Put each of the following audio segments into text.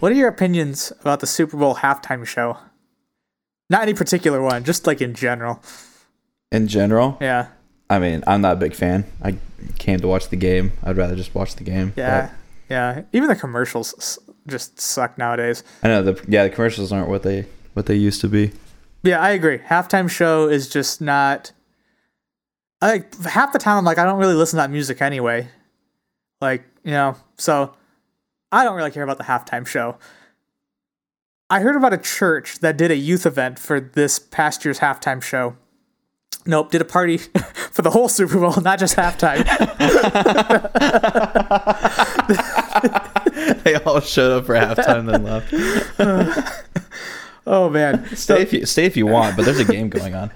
What are your opinions about the Super Bowl halftime show? Not any particular one, just like in general. In general, Yeah. I mean, I'm not a big fan. I came to watch the game. I'd rather just watch the game. Yeah. Yeah. Even the commercials just suck nowadays. I know the yeah the commercials aren't what they what they used to be. Yeah, I agree. Halftime show is just not. I like half the time I'm like I don't really listen to that music anyway, like you know. So I don't really care about the halftime show. I heard about a church that did a youth event for this past year's halftime show. Nope, did a party for the whole Super Bowl, not just halftime. they all showed up for halftime then left. oh man, Stay if you stay if you want, but there's a game going on.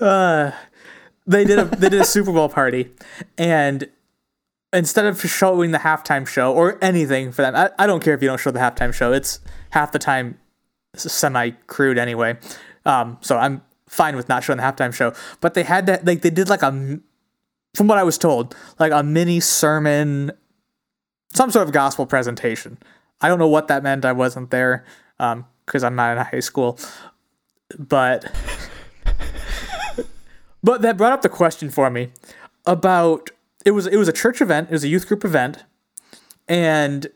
Uh, they did a they did a Super Bowl party, and instead of showing the halftime show or anything for that, I, I don't care if you don't show the halftime show. It's half the time semi crude anyway. Um, so I'm fine with not showing the halftime show. But they had to like they did like a from what I was told like a mini sermon, some sort of gospel presentation. I don't know what that meant. I wasn't there because I'm not in high school, but but that brought up the question for me about it was it was a church event, it was a youth group event, and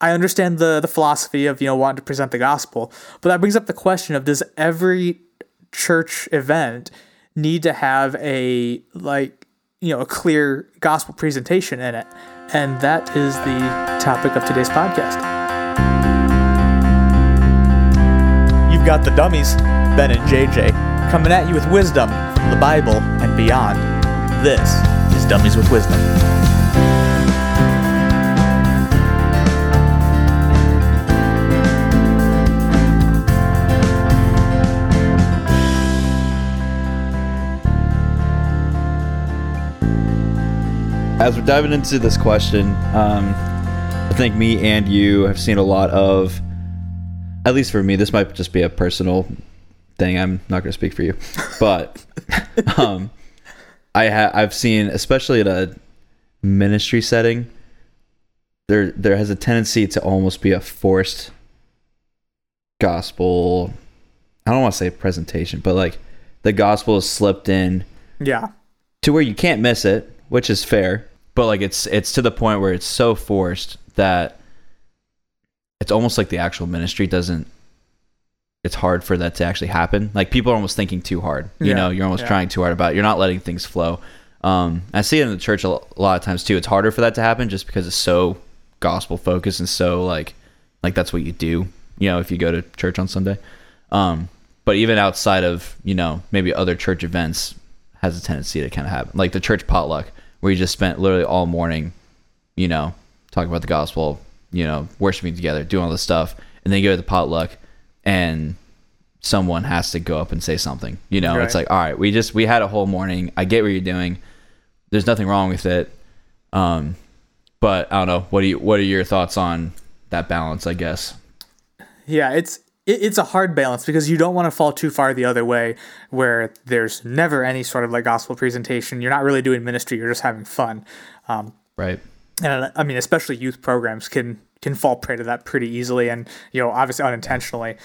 I understand the the philosophy of you know wanting to present the gospel, but that brings up the question of does every church event need to have a like you know a clear gospel presentation in it, and that is the topic of today's podcast. You've got the dummies, Ben and JJ, coming at you with wisdom from the Bible and beyond. This is Dummies with Wisdom. As we're diving into this question, um, I think me and you have seen a lot of, at least for me, this might just be a personal thing. I'm not going to speak for you, but um, I ha- I've seen, especially at a ministry setting, there there has a tendency to almost be a forced gospel. I don't want to say presentation, but like the gospel is slipped in Yeah. to where you can't miss it, which is fair. But like it's it's to the point where it's so forced that it's almost like the actual ministry doesn't it's hard for that to actually happen. Like people are almost thinking too hard. You Yeah, know, you're almost yeah. trying too hard about it. You're not letting things flow. Um, I see it in the church a lot of times too. It's harder for that to happen just because it's so gospel focused and so like like that's what you do. You know, if you go to church on Sunday. Um, but even outside of you know maybe other church events has a tendency to kind of happen, like the church potluck where you just spent literally all morning, you know, talking about the gospel, you know, worshiping together, doing all this stuff, and then you go to the potluck and someone has to go up and say something. You know, it's like, all right, we just we had a whole morning. I get what you're doing. There's nothing wrong with it. Um, but I don't know. What do you what are your thoughts on that balance, I guess? Yeah, it's it, it's a hard balance because you don't want to fall too far the other way where there's never any sort of like gospel presentation. You're not really doing ministry, you're just having fun. Um, Right. and I mean, especially youth programs can can fall prey to that pretty easily, and you know, obviously unintentionally.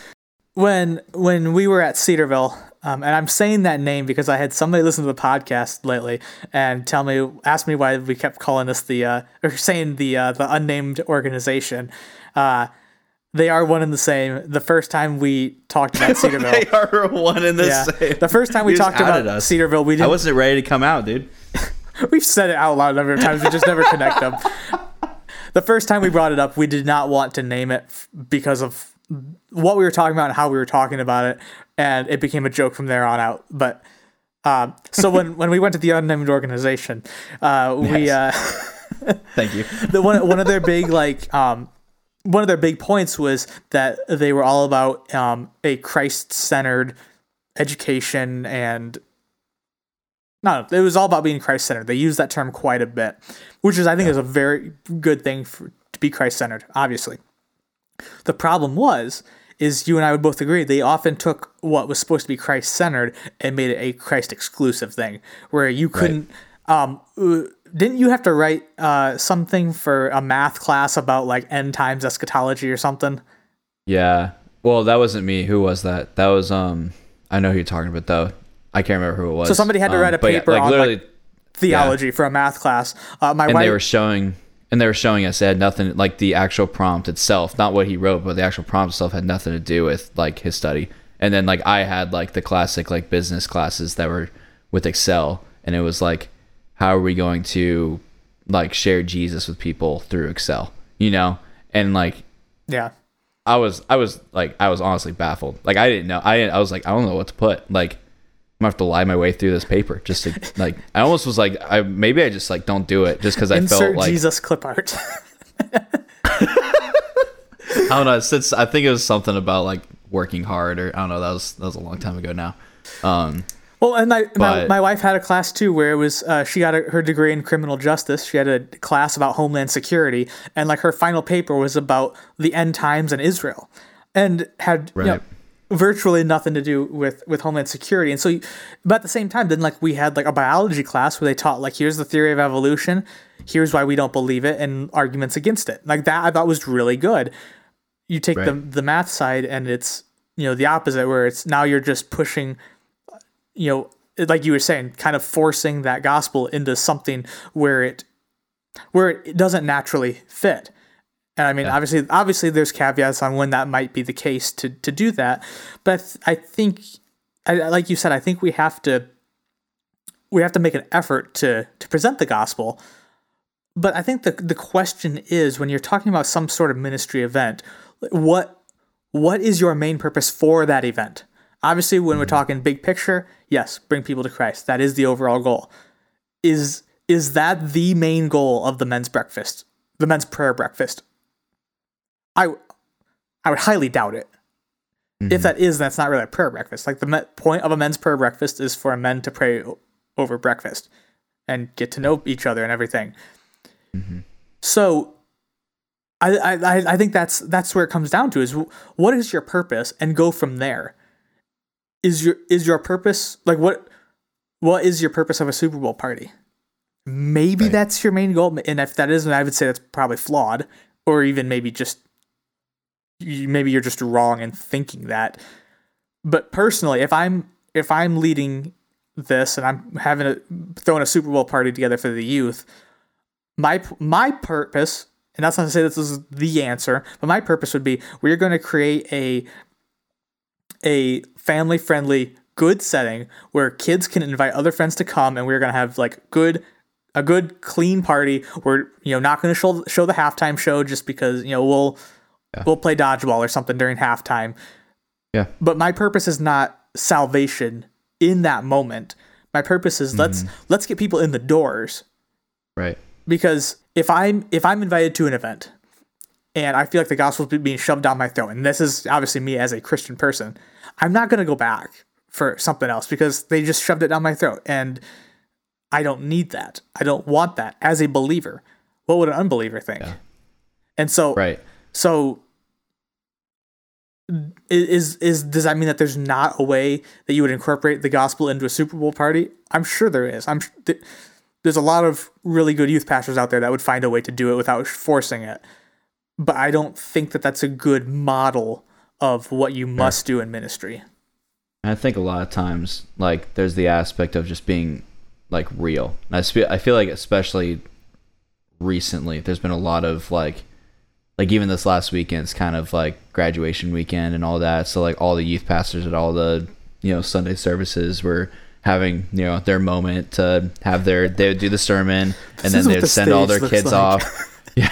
When when we were at Cedarville, um, and I'm saying that name because I had somebody listen to the podcast lately and tell me, ask me why we kept calling this the uh, or saying the uh, the unnamed organization. Uh, they are one and the same. The first time we talked about Cedarville, they are one in the yeah, same. the first time we talked about us. Cedarville, we I didn't. wasn't ready to come out, dude. We've said it out loud a number of times. We just never connect them. The first time we brought it up, we did not want to name it f- because of what we were talking about and how we were talking about it, and it became a joke from there on out. But um, so when when we went to the unnamed organization, uh, we uh, Thank you. the one one of their big like um one of their big points was that they were all about um a Christ centered education and no, it was all about being Christ centered. They used that term quite a bit, which is I think is a very good thing for to be Christ centered. Obviously, the problem was is you and I would both agree they often took what was supposed to be Christ centered and made it a Christ exclusive thing, where you couldn't um uh, didn't you have to write uh, something for a math class about like end times eschatology or something? Yeah. Well, that wasn't me. Who was that? That was um. I know who you're talking about though. I can't remember who it was. So somebody had to Um, write a but yeah, paper on, like, Theology for a math class. Uh, my and wife, they were showing and they were showing us it had nothing like the actual prompt itself not what he wrote but the actual prompt itself had nothing to do with like his study. And then like i had like the classic like business classes that were with excel and it was like how are we going to like share jesus with people through excel you know? And like yeah, i was i was like i was honestly baffled. Like i didn't know i i was like i don't know what to put. Like gonna have to lie my way through this paper just to like. I almost was like, I maybe I just like don't do it just because I insert felt like Jesus clip art. I don't know. Since I think it was something about like working hard, or I don't know. That was that was a long time ago now. Um, Well, and my, my, my wife had a class too where it was uh, she got a, her degree in criminal justice. She had a class about homeland security, and like her final paper was about the end times in Israel, and had you know, Right. Virtually nothing to do with with homeland security. And so, you- but at the same time, then like we had like a biology class where they taught like here's the theory of evolution, here's why we don't believe it, and arguments against it. Like that, I thought was really good. You take the the math side, and it's you know the opposite, where it's now you're just pushing you know, like you were saying, kind of forcing that gospel into something where it where it doesn't naturally fit. And I mean, obviously, obviously, there's caveats on when that might be the case to to do that. But I, th- I think, I, like you said, I think we have to we have to make an effort to to present the gospel. But I think the the question is when you're talking about some sort of ministry event, what what is your main purpose for that event? Obviously, when we're mm. talking big picture, yes, bring people to Christ. That is the overall goal. Is is that the main goal of the men's breakfast, the men's prayer breakfast? I I would highly doubt it. If mm-hmm. that is, that's not really a prayer breakfast. Like the me- point of a men's prayer breakfast is for men to pray o- over breakfast and get to know each other and everything. Mm-hmm. So I, I I- I think that's that's where it comes down to is what is your purpose and go from there. Is your is your purpose like what what is your purpose of a Super Bowl party? Maybe Right. that's your main goal, and if that isn't, I would say that's probably flawed, or even maybe just you- maybe you're just wrong in thinking that. But personally, if I'm if I'm leading this and I'm having a throwing a Super Bowl party together for the youth, my my purpose, and that's not to say this is the answer, but my purpose would be we're going to create a a family friendly good setting where kids can invite other friends to come and we're going to have like good a good clean party we're you know not going to show show the halftime show just because you know we'll we'll play dodgeball or something during halftime yeah. but my purpose is not salvation in that moment my purpose is let's mm-hmm. let's get people in the doors Right. because if I'm if I'm invited to an event and I feel like the gospel's be- being shoved down my throat, and this is obviously me as a Christian person, I'm not gonna go back for something else because they just shoved it down my throat, and I don't need that. I don't want that as a believer. What would an unbeliever think? Yeah. And so, Right. so is is does that mean that there's not a way that you would incorporate the gospel into a Super Bowl party? I'm sure there is. I'm th- there's a lot of really good youth pastors out there that would find a way to do it without forcing it. But I don't think that that's a good model of what you must do in ministry. I think a lot of times, like, there's the aspect of just being like real. And I feel, I feel like especially recently, there's been a lot of like, like even this last weekend's kind of like graduation weekend and all that. So like all the youth pastors at all the you know Sunday services were having you know their moment to have their they would do the sermon and then they'd the send all their kids like. off. Yeah.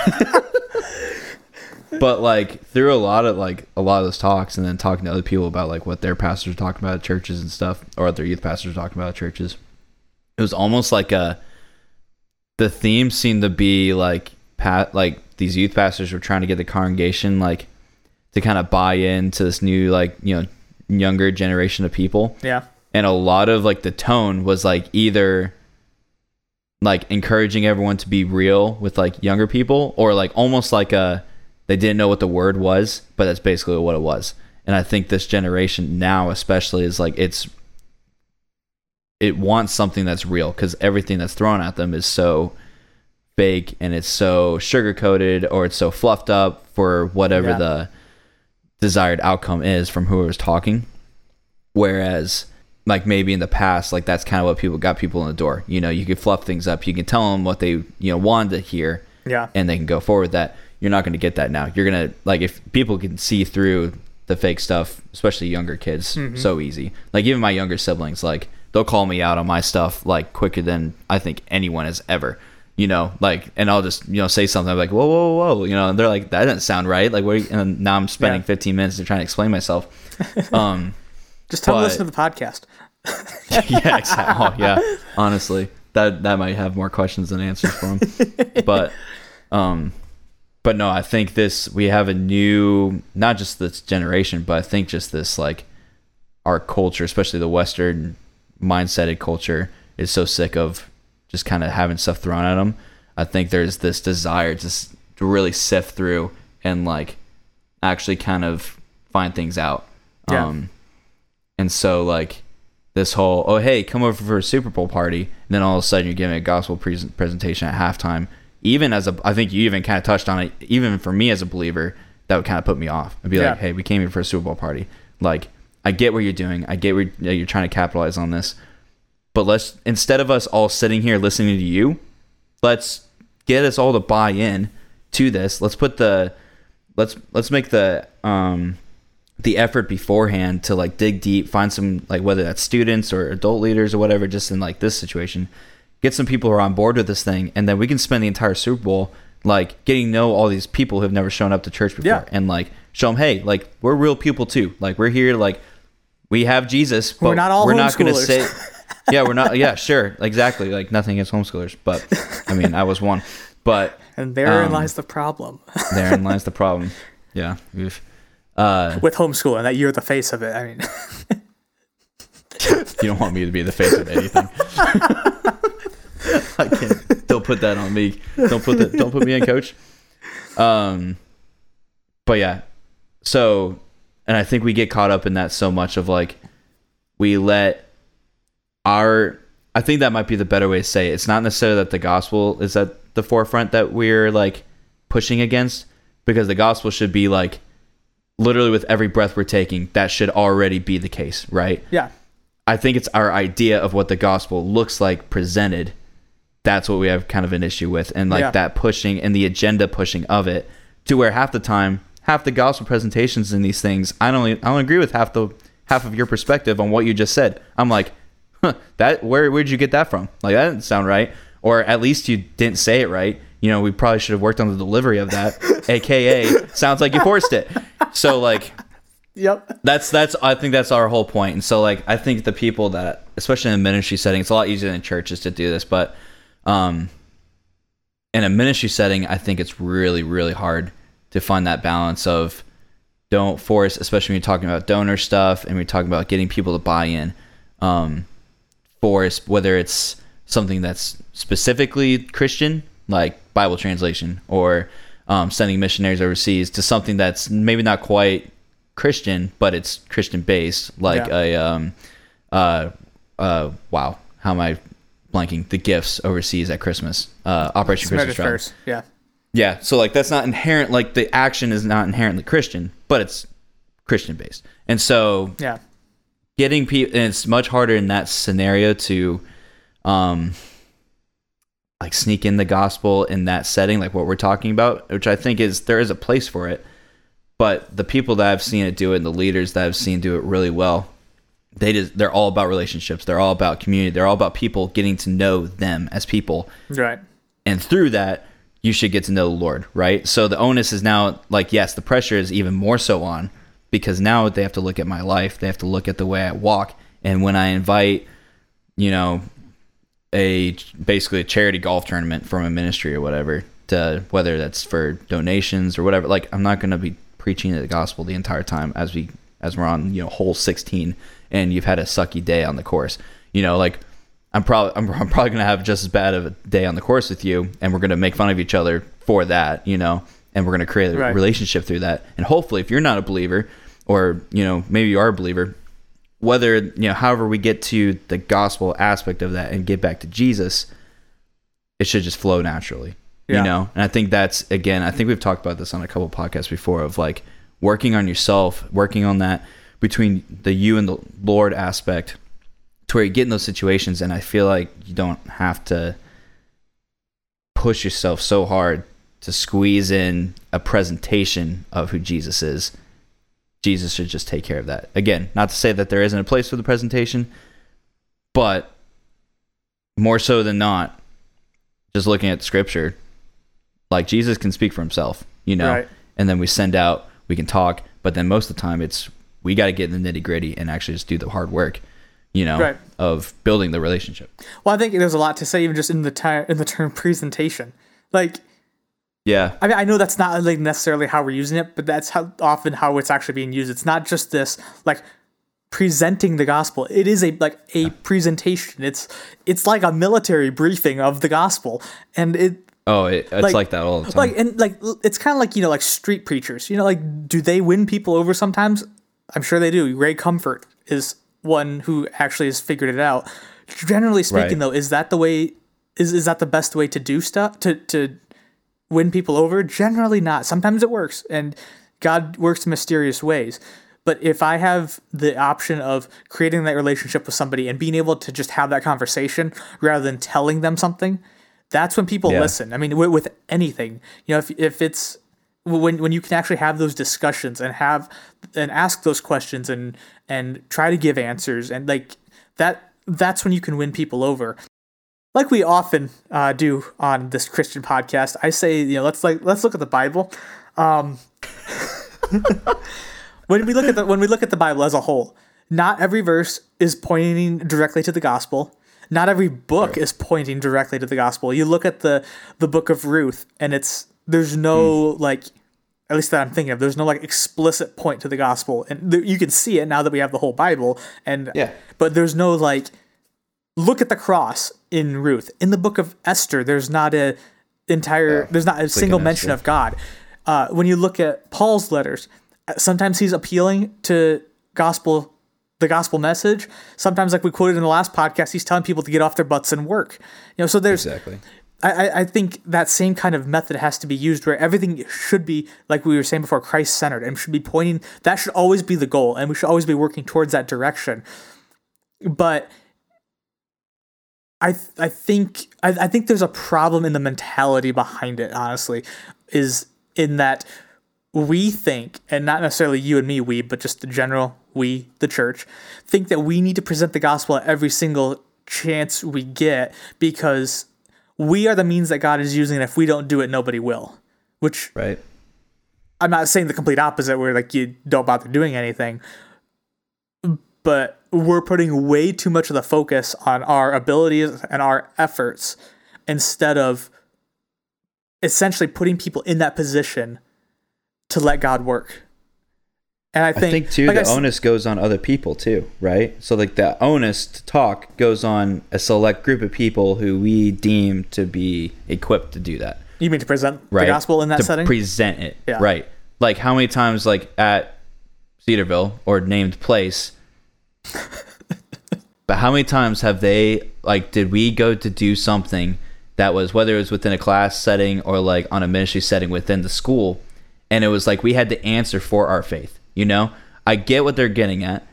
but like through a lot of like a lot of those talks and then talking to other people about like what their pastors are talking about at churches and stuff or what their youth pastors are talking about at churches it was almost like a the theme seemed to be like like these youth pastors were trying to get the congregation like to kind of buy into this new like you know younger generation of people Yeah. and a lot of like the tone was like either like encouraging everyone to be real with like younger people or like almost like a they didn't know what the word was but that's basically what it was and i think this generation now especially is like it's it wants something that's real because everything that's thrown at them is so fake and it's so sugar coated or it's so fluffed up for whatever Yeah. the desired outcome is from whoever's talking. Whereas, like maybe in the past, like that's kind of what people got people in the door. You know, you can fluff things up. You can tell them what they you know wanted to hear, Yeah. and they can go forward with that. You're not going to get that now. You're gonna like if people can see through the fake stuff, especially younger kids, mm-hmm. so easy. Like even my younger siblings, like they'll call me out on my stuff like quicker than I think anyone has ever. You know, like, and I'll just you know say something I'm like, whoa, whoa, whoa, you know, and they're like, that doesn't sound right. Like, you- And now I'm spending Yeah. 15 minutes to try and explain myself. Um, Just tell them to listen to the podcast. yeah, exactly. Oh, yeah, honestly, that that might have more questions than answers for him. but, um, but no, I think this we have a new, not just this generation, but I think just this like our culture, especially the Western mindseted culture, is so sick of just kind of having stuff thrown at them. I think there's this desire to to really sift through and like actually kind of find things out. Yeah. Um, and so like this whole oh hey come over for a Super Bowl party, and then all of a sudden you're giving a gospel pres presentation at halftime. Even as a, I think you even kind of touched on it. Even for me as a believer, that would kind of put me off. I'd be Yeah. like, hey, we came here for a Super Bowl party. Like I get what you're doing. I get where you're trying to capitalize on this. But let's instead of us all sitting here listening to you, let's get us all to buy in to this. Let's put the let's let's make the um the effort beforehand to like dig deep, find some like whether that's students or adult leaders or whatever, just in like this situation, get some people who are on board with this thing, and then we can spend the entire Super Bowl like getting to know all these people who have never shown up to church before, Yeah. and like show them, hey, like we're real people too. Like we're here, like we have Jesus, but We're not all we're not to say. yeah, we're not. Yeah, sure, exactly. Like nothing against homeschoolers, but I mean, I was one, but And therein Um, lies the problem therein lies the problem. Yeah. Uh, with homeschooling that you're the face of it. I mean, you don't want me to be the face of anything. I can't. Don't put that on me. Don't put that. Don't put me in, coach. Um, but yeah. So, and I think we get caught up in that so much of like, we let our. I think that might be the better way to say it. It's not necessarily that the gospel is at the forefront that we're like pushing against, because the gospel should be like, literally with every breath we're taking, that should already be the case, right? yeah, I think it's our idea of what the gospel looks like presented. That's what we have kind of an issue with, and like Yeah. that pushing and the agenda pushing of it to where half the time, half the gospel presentations in these things, I don't, I don't agree with half the half of your perspective on what you just said. I'm like, huh, that where where'd you get that from? Like that didn't sound right, or at least you didn't say it right. You know, we probably should have worked on the delivery of that, aka sounds like you forced it. So like yep, that's that's I think that's our whole point. And so like I think the people that especially in a ministry setting, it's a lot easier than churches to do this, but um in a ministry setting, I think it's really, really hard to find that balance of don't force, especially when you're talking about donor stuff and we're talking about getting people to buy in. Um whether it's something that's specifically Christian, like Bible translation, or um, sending missionaries overseas, to something that's maybe not quite Christian, but it's Christian based, like Yeah. a um, uh, uh, wow, how am I blanking? The gifts overseas at Christmas, uh, Operation Christmas first. Yeah, Yeah, so like that's not inherent. Like the action is not inherently Christian, but it's Christian based, and so yeah, getting people and it's much harder in that scenario to um like sneak in the gospel in that setting like what we're talking about which i think is there is a place for it. But the people that i've seen it do it and the leaders that i've seen do it really well they just they're all about relationships. They're all about community. They're all about people getting to know them as people. Right. and through that you should get to know the lord right? So the onus is now like yes the pressure is even more so on because now they have to look at my life they have to look at the way i walk. And when i invite you know a basically a charity golf tournament from a ministry or whatever to whether that's for donations or whatever like i'm not going to be preaching the gospel the entire time as we as we're on you know hole 16 and you've had a sucky day on the course. You know like i'm probably i'm, I'm probably going to have just as bad of a day on the course with you and we're going to make fun of each other for that you know and we're going to create a Right. relationship through that. And hopefully if you're not a believer or you know maybe you are a believer whether you know however we get to the gospel aspect of that and get back to jesus it should just flow naturally Yeah. You know, and I think that's again, I think we've talked about this on a couple podcasts before of like working on yourself, working on that between the you and the Lord aspect to where you get in those situations and I feel like you don't have to push yourself so hard to squeeze in a presentation of who Jesus is. Jesus should just take care of that. Again, not to say that there isn't a place for the presentation, but more so than not, just looking at scripture, like Jesus can speak for himself, you know, Right. and then we send out, we can talk, but then most of the time it's we got to get in the nitty gritty and actually just do the hard work, you know, Right. of building the relationship. Well, I think there's a lot to say even just in the ti- in the term presentation. Like, Yeah, I mean, I know that's not like necessarily how we're using it, but that's how often how it's actually being used. It's not just this like presenting the gospel. It is a like a presentation. It's it's like a military briefing of the gospel, and it Oh, it, it's Like- like, that all the time. like and like it's kind of like you know like street preachers. You know, like do they win people over sometimes? I'm sure they do. Ray Comfort is one who actually has figured it out. Generally speaking, Right. though, is that the way? Is is that the best way to do stuff to to win people over? Generally not. Sometimes it works, and God works in mysterious ways. But if I have the option of creating that relationship with somebody and being able to just have that conversation rather than telling them something, that's when people Yeah. listen. I mean, with, with anything, you know, if if it's when when you can actually have those discussions and have and ask those questions and and try to give answers and like that that's when you can win people over like we often uh, do on this christian podcast i say you know let's like let's look at the bible um when we look at the when we look at the bible as a whole not every verse is pointing directly to the gospel not every book is pointing directly to the gospel you look at the the book of ruth and it's there's no like at least that I'm thinking of. There's no like explicit point to the gospel, and th- you can see it now that we have the whole Bible. And Yeah. but there's no like look at the cross in Ruth. In the book of Esther, there's not a entire there's not a single in mention Esther. of God. Uh, when you look at Paul's letters, sometimes he's appealing to gospel the gospel message. Sometimes, like we quoted in the last podcast, he's telling people to get off their butts and work. You know, so there's exactly. I- I think that same kind of method has to be used where everything should be, like we were saying before, Christ centered and should be pointing, that should always be the goal, and we should always be working towards that direction. But I, I think I, I think there's a problem in the mentality behind it, honestly, is in that we think, and not necessarily you and me, we, but just the general we, the church, think that we need to present the gospel at every single chance we get because we are the means that God is using, and if we don't do it, nobody will. Which Right. I'm not saying the complete opposite, where like you don't bother doing anything, but we're putting way too much of the focus on our abilities and our efforts instead of essentially putting people in that position to let God work. And I I think, think too like the onus goes on other people too, right? So like the onus to talk goes on a select group of people who we deem to be equipped to do that. you mean to present Right. the gospel in that to setting? present it. Yeah. Right. Like how many times like at Cedarville or named place but how many times have they like did we go to do something that was whether it was within a class setting or like on a ministry setting within the school and it was like we had to answer for our faith, you know? I get what they're getting at,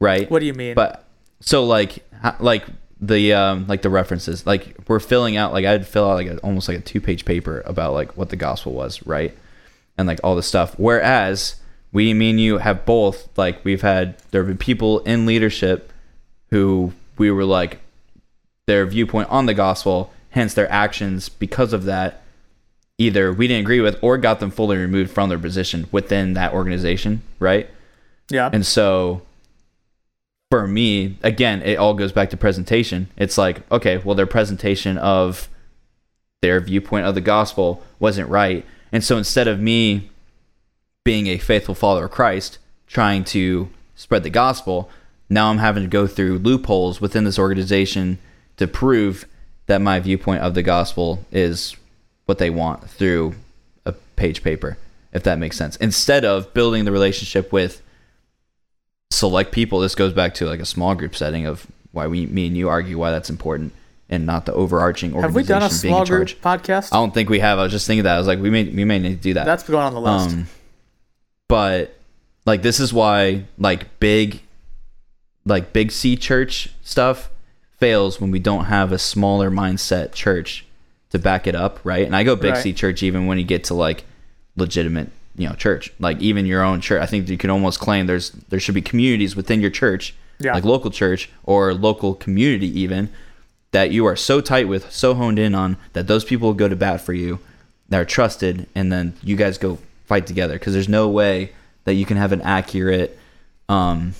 right? what do you mean? But so like like the um like the references like we're filling out like I'd fill out like a, almost like a two page paper about like what the gospel was right and like all this stuff whereas we me and you have both like we've had there have been people in leadership who we were like their viewpoint on the gospel hence their actions because of that either we didn't agree with or got them fully removed from their position within that organization right yeah. and so for me, again, it all goes back to presentation. It's like, okay, well, their presentation of their viewpoint of the gospel wasn't right. And so instead of me being a faithful follower of Christ, trying to spread the gospel, now I'm having to go through loopholes within this organization to prove that my viewpoint of the gospel is what they want through a page paper, if that makes sense. Instead of building the relationship with select people, this goes back to like a small group setting of why we, me and you argue why that's important. and not the overarching organization Have we done a small group podcast? I don't think we have. I was just thinking that. I was like, we may we may need to do that. That's going on the list. Um, but like this is why like big, like big C church stuff fails when we don't have a smaller mindset church to back it up, right? And I go big Right. C church even when you get to like legitimate, you know, church, like even your own church. I think you can almost claim there's there should be communities within your church, Yeah. like local church or local community even that you are so tight with, so honed in on that those people will go to bat for you, that are trusted, and then you guys go fight together. Because there's no way that you can have an accurate um,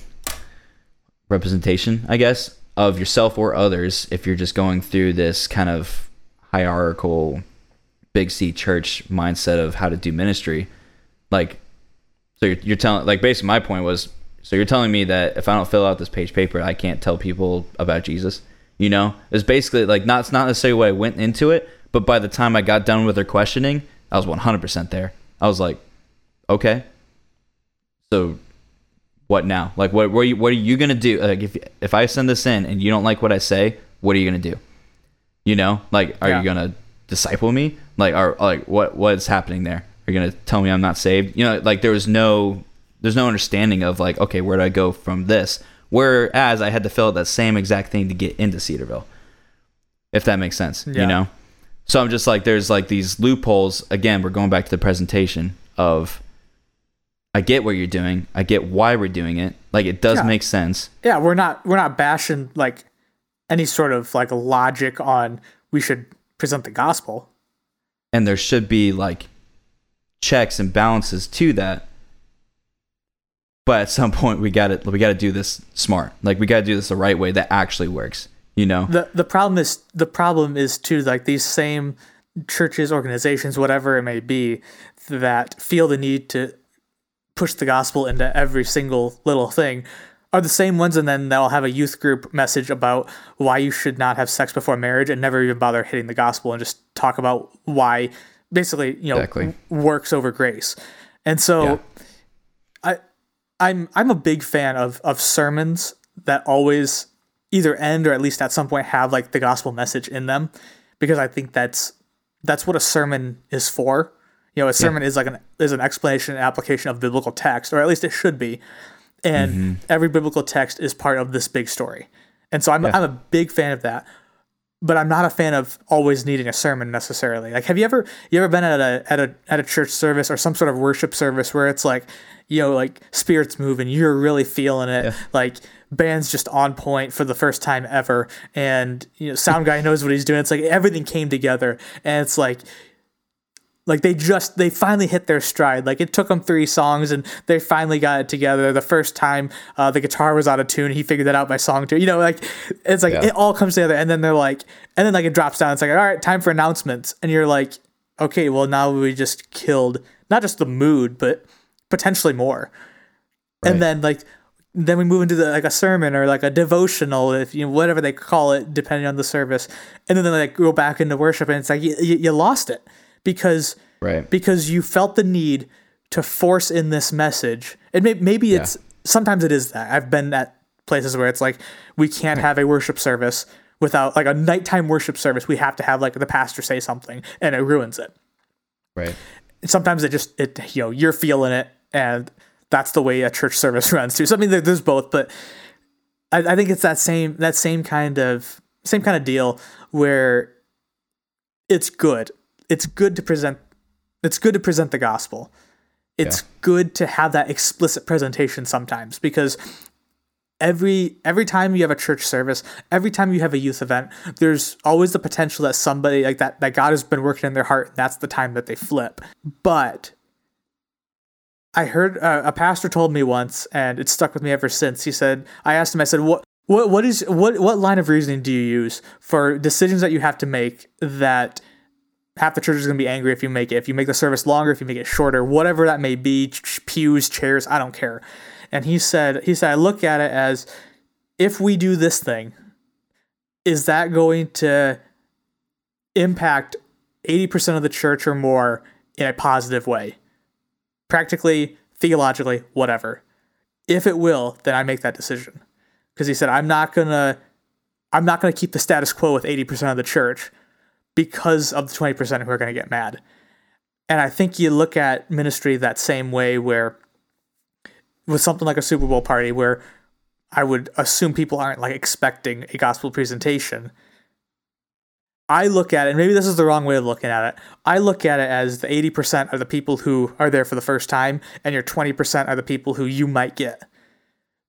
representation, I guess, of yourself or others if you're just going through this kind of hierarchical big C church mindset of how to do ministry. Like, so you're, you're telling, like, basically, my point was, so you're telling me that if I don't fill out this page paper, I can't tell people about Jesus. You know, it's basically like not it's not necessarily what I went into it, but by the time I got done with their questioning, I was 100% there. I was like, okay, so what now? Like, what what are you, what are you gonna do? Like, if if I send this in and you don't like what I say, what are you gonna do? You know, like, are Yeah. you gonna disciple me? Like, are like what what's happening there? Are you gonna tell me I'm not saved? You know, like there was no there's no understanding of like, okay, where do I go from this? Whereas I had to fill out that same exact thing to get into Cedarville, if that makes sense. Yeah. You know, so I'm just like, there's like these loopholes. Again, we're going back to the presentation of. I get what you're doing. I get why we're doing it. Like it does Yeah. make sense. yeah, we're not we're not bashing like any sort of like logic on we should present the gospel. and there should be like checks and balances to that but at some point we got to we got to do this smart like we got to do this the right way that actually works you know the the problem is the problem is too like these same churches organizations whatever it may be that feel the need to push the gospel into every single little thing are the same ones and then they'll have a youth group message about why you should not have sex before marriage and never even bother hitting the gospel and just talk about why basically you know Exactly. works over grace and so Yeah. I I'm I'm a big fan of of sermons that always either end or at least at some point have like the gospel message in them because I think that's that's what a sermon is for. You know, a sermon is like an is an explanation and application of biblical text, or at least it should be. And mm-hmm. every biblical text is part of this big story. And so I'm I'm a big fan of that. But I'm not a fan of always needing a sermon necessarily. Like have you ever you ever been at a at a at a church service or some sort of worship service where it's like, you know, like spirits moving, you're really feeling it. Like band's just on point for the first time ever and you know sound guy knows what he's doing. It's like everything came together and it's like like they just they finally hit their stride. Like it took them three songs and they finally got it together. The first time uh, the guitar was out of tune he figured that out by song two you know like it's like Yeah. it all comes together and then they're like and then like it drops down. It's like all right time for announcements. And you're like okay well now we just killed not just the mood but potentially more. Right. and then like then we move into the, like a sermon or like a devotional if you know whatever they call it depending on the service. And then they like go back into worship and it's like you, you, you lost it because right because you felt the need to force in this message. And may, maybe it's sometimes it is that. I've been at places where it's like we can't have a worship service without like a nighttime worship service. We have to have like the pastor say something and it ruins it. right Sometimes it just it you know you're feeling it and that's the way a church service runs too. So I mean there, there's both, but I, I think it's that same that same kind of same kind of deal where it's good. It's good to present it's good to present the gospel. It's Yeah. good to have that explicit presentation sometimes because every every time you have a church service, every time you have a youth event, there's always the potential that somebody like that that God has been working in their heart and that's the time that they flip. But I heard uh, a pastor told me once, and it stuck with me ever since. He said, I asked him, I said, what, what, what is, what, what line of reasoning do you use for decisions that you have to make that half the church is going to be angry if you make it, if you make the service longer, if you make it shorter, whatever that may be, ch- pews, chairs, I don't care. And he said, he said, I look at it as if we do this thing, is that going to impact 80% of the church or more in a positive way? practically, theologically, whatever. If it will, then I make that decision. Because he said, I'm not gonna I'm not going to keep the status quo with 80% of the church because of the 20% who are going to get mad. And I think you look at ministry that same way where with something like a Super Bowl party where I would assume people aren't like expecting a gospel presentation. I look at it, and maybe this is the wrong way of looking at it. I look at it as the 80% are the people who are there for the first time, and your 20% are the people who you might get.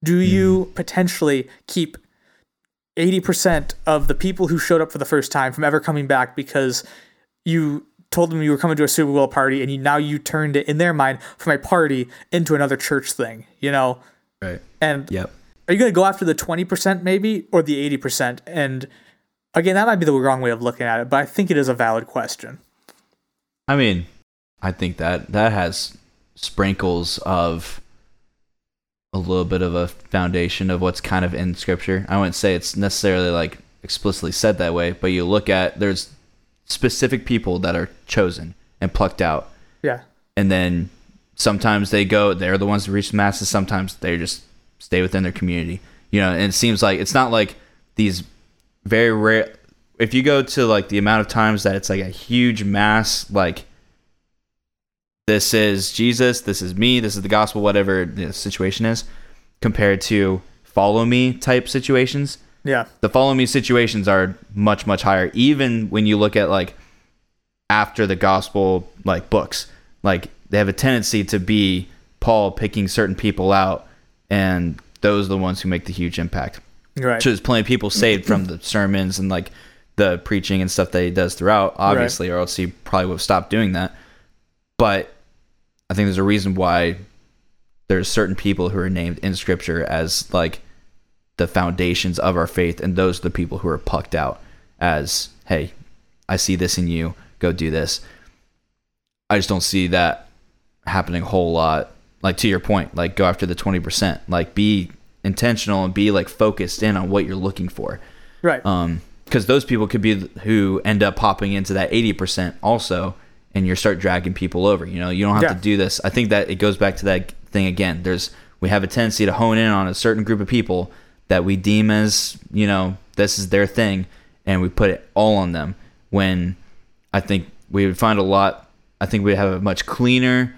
Do you hmm. potentially keep 80% of the people who showed up for the first time from ever coming back because you told them you were coming to a Super Bowl party and you, now you turned it in their mind from a party into another church thing, you know? Right. And Yep. are you going to go after the 20% maybe or the 80%? And again, that might be the wrong way of looking at it, but I think it is a valid question. I mean, I think that that has sprinkles of a little bit of a foundation of what's kind of in scripture. I wouldn't say it's necessarily like explicitly said that way, but you look at there's specific people that are chosen and plucked out, Yeah. and then sometimes they go they're the ones that reach the masses. Sometimes they just stay within their community, you know. And it seems like it's not like these very rare. If you go to like the amount of times that it's like a huge mass, like this is Jesus, this is me, this is the gospel, whatever the situation is, compared to follow me type situations. Yeah. The follow me situations are much, much higher. Even when you look at like after the gospel like books, like they have a tendency to be Paul picking certain people out, and those are the ones who make the huge impact. Right. So there's plenty of people saved from the sermons and like the preaching and stuff that he does throughout, obviously, or else he probably would have stopped doing that. But I think there's a reason why there's certain people who are named in scripture as like the foundations of our faith, and those are the people who are plucked out as, hey, I see this in you, go do this. I just don't see that happening a whole lot. Like to your point, like go after the twenty percent. Like be intentional and be like focused in on what you're looking for. Right. Um, because those people could be who end up popping into that eighty percent also, and you start dragging people over. You know, you don't have Yeah. to do this. I think that it goes back to that thing again. There's we have a tendency to hone in on a certain group of people that we deem as you know this is their thing, and we put it all on them. When I think we would find a lot. I think we'd have a much cleaner.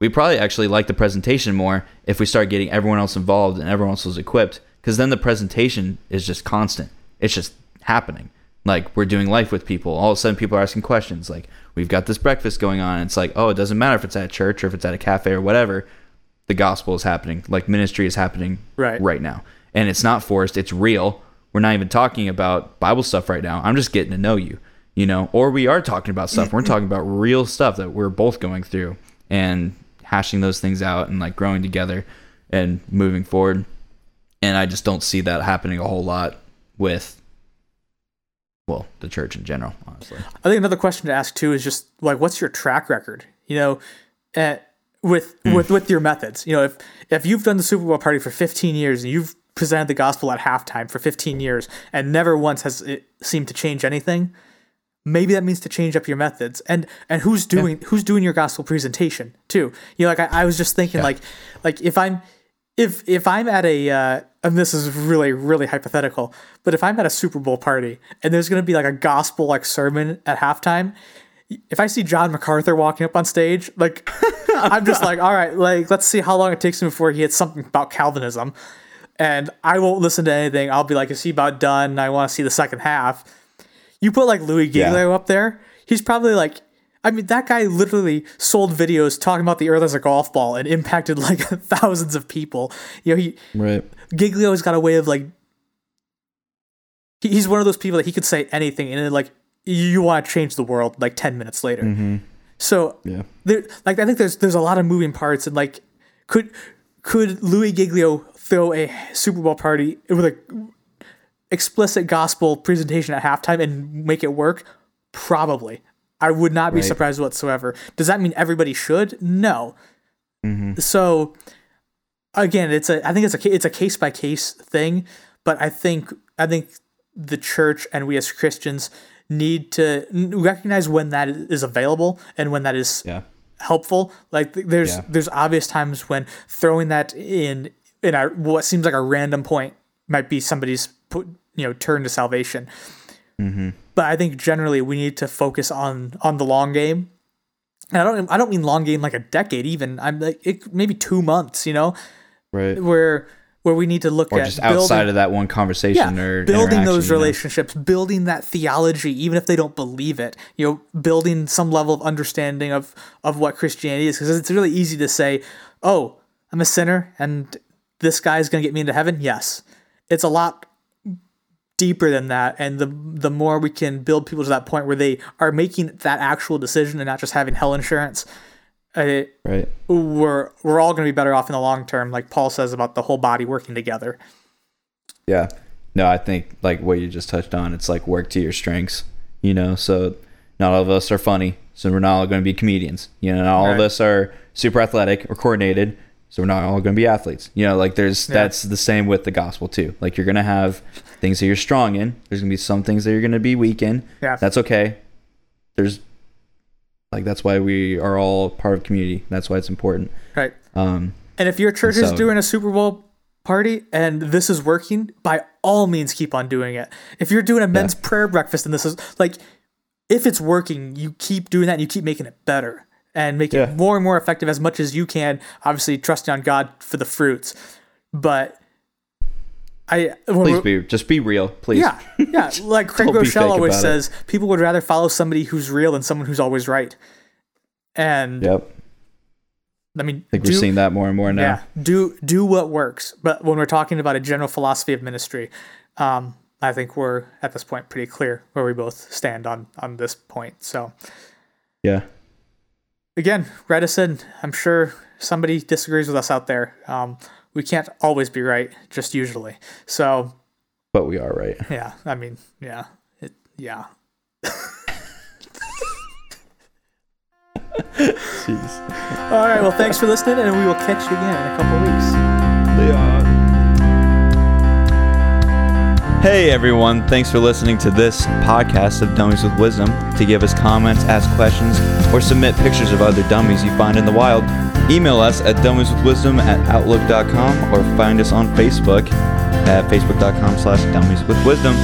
We probably actually like the presentation more if we start getting everyone else involved and everyone else was equipped, because then the presentation is just constant. It's just happening. Like we're doing life with people. All of a sudden, people are asking questions. Like we've got this breakfast going on. It's like, oh, it doesn't matter if it's at a church or if it's at a cafe or whatever. The gospel is happening. Like ministry is happening Right. right now, and it's not forced. It's real. We're not even talking about Bible stuff right now. I'm just getting to know you, you know. Or we are talking about stuff. We're talking about real stuff that we're both going through and hashing those things out and like growing together and moving forward. And I just don't see that happening a whole lot with, well, the church in general, honestly. I think another question to ask too is just like, what's your track record? You know, uh, with with with your methods. You know, if if you've done the Super Bowl party for 15 years and you've presented the gospel at halftime for 15 years and never once has it seemed to change anything, maybe that means to change up your methods. And and who's doing who's doing your gospel presentation too? You know, like I, I was just thinking, like like if I'm if if I'm at a uh, and this is really really hypothetical, but if I'm at a Super Bowl party and there's going to be like a gospel like sermon at halftime, if I see John MacArthur walking up on stage, like I'm just like, all right, like let's see how long it takes him before he hits something about Calvinism, and I won't listen to anything. I'll be like, is he about done? I want to see the second half. You put like Louis Giglio up there, he's probably like. I mean, that guy literally sold videos talking about the Earth as a golf ball and impacted like thousands of people. You know, he Right. Giglio's got a way of like he's one of those people that he could say anything and then like you want to change the world like 10 minutes later. Mm-hmm. So Yeah. there like I think there's there's a lot of moving parts and like could could Louis Giglio throw a Super Bowl party with a explicit gospel presentation at halftime and make it work? Probably. I would not be Right. surprised whatsoever. Does that mean everybody should? No. Mm-hmm. So again, it's a I think it's a it's a case by case thing, but I think I think the church and we as Christians need to recognize when that is available and when that is Yeah. helpful. Like there's Yeah. there's obvious times when throwing that in in our what seems like a random point might be somebody's put you know turn to salvation. Mm-hmm. But I think generally we need to focus on on the long game. And I don't I don't mean long game like a decade even. I'm like it, maybe two months. You know, Right. where where we need to look Or at just building- outside of that one conversation or building those interaction, you know? relationships, building that theology, even if they don't believe it. You know, building some level of understanding of of what Christianity is, because it's really easy to say, "Oh, I'm a sinner, and this guy's going to get me into heaven." Yes, it's a lot deeper than that, and the the more we can build people to that point where they are making that actual decision and not just having hell insurance. Uh, Right. we're we're all going to be better off in the long term, like Paul says about the whole body working together. Yeah. No, I think like what you just touched on, it's like work to your strengths, you know? So not all of us are funny, so we're not all going to be comedians. You know, not all of us are super athletic or coordinated, so we're not all going to be athletes. You know, like there's Yeah. that's the same with the gospel too. Like you're going to have things that you're strong in, there's going to be some things that you're going to be weak in. Yeah. That's okay. There's like that's why we are all part of community. That's why it's important. Right. Um And if your church is doing a Super Bowl party and this is working, by all means keep on doing it. If you're doing a men's prayer breakfast and this is like if it's working, you keep doing that and you keep making it better and make Yeah. it more and more effective as much as you can, obviously trusting on God for the fruits. But I please be just be real, please. yeah, yeah. Like Craig Groeschel always about it. says, people would rather follow somebody who's real than someone who's always right. And Yep. I mean, I think do- we're seeing that more and more now. yeah, do do what works. But when we're talking about a general philosophy of ministry, um, I think we're at this point pretty clear where we both stand on on this point. So Yeah. Again, in. I'm sure somebody disagrees with us out there. Um, we can't always be right, just usually. So But we are right. yeah, I mean, yeah, it, yeah. Jeez. All right. Well, thanks for listening, and we will catch you again in a couple of weeks. Hey everyone, thanks for listening to this podcast of Dummies with Wisdom. To give us comments, ask questions, or submit pictures of other dummies you find in the wild, email us at dummieswithwisdom at outlook.com or find us on Facebook at facebook.com slash dummies with wisdom.